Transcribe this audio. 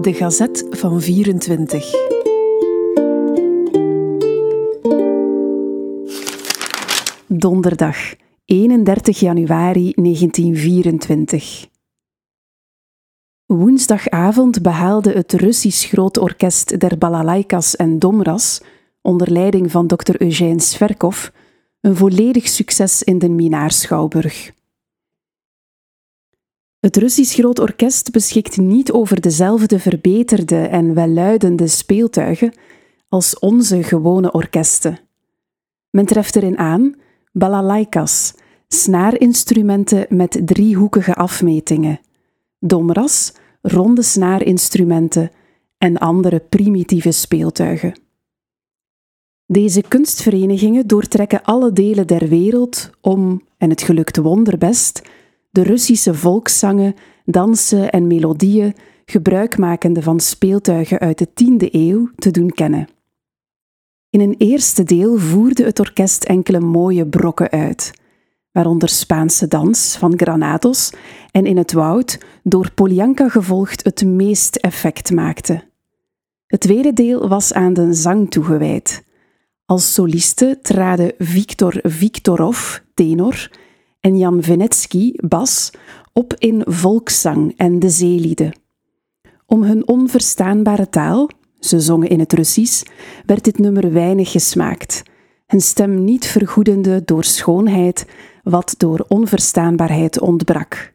De Gazet van 24. Donderdag, 31 januari 1924. Woensdagavond behaalde het Russisch Groot Orkest der Balalaikas en Domras, onder leiding van Dr. Eugène Sverkov, een volledig succes in de Minaarschouwburg. Het Russisch Groot Orkest beschikt niet over dezelfde verbeterde en welluidende speeltuigen als onze gewone orkesten. Men treft erin aan balalaikas, snaarinstrumenten met driehoekige afmetingen, domras, ronde snaarinstrumenten en andere primitieve speeltuigen. Deze kunstverenigingen doortrekken alle delen der wereld om, en het gelukt wonderbest, de Russische volkszangen, dansen en melodieën, gebruikmakende van speeltuigen uit de 10e eeuw, te doen kennen. In een eerste deel voerde het orkest enkele mooie brokken uit, waaronder Spaanse dans van Granados en in het woud, door Polianka gevolgd, het meest effect maakte. Het tweede deel was aan de zang toegewijd. Als solisten traden Viktor Viktorov, tenor, en Jan Venetsky, bas, op in volkszang en de zeelieden. Om hun onverstaanbare taal, ze zongen in het Russisch, werd dit nummer weinig gesmaakt, hun stem niet vergoedende door schoonheid wat door onverstaanbaarheid ontbrak.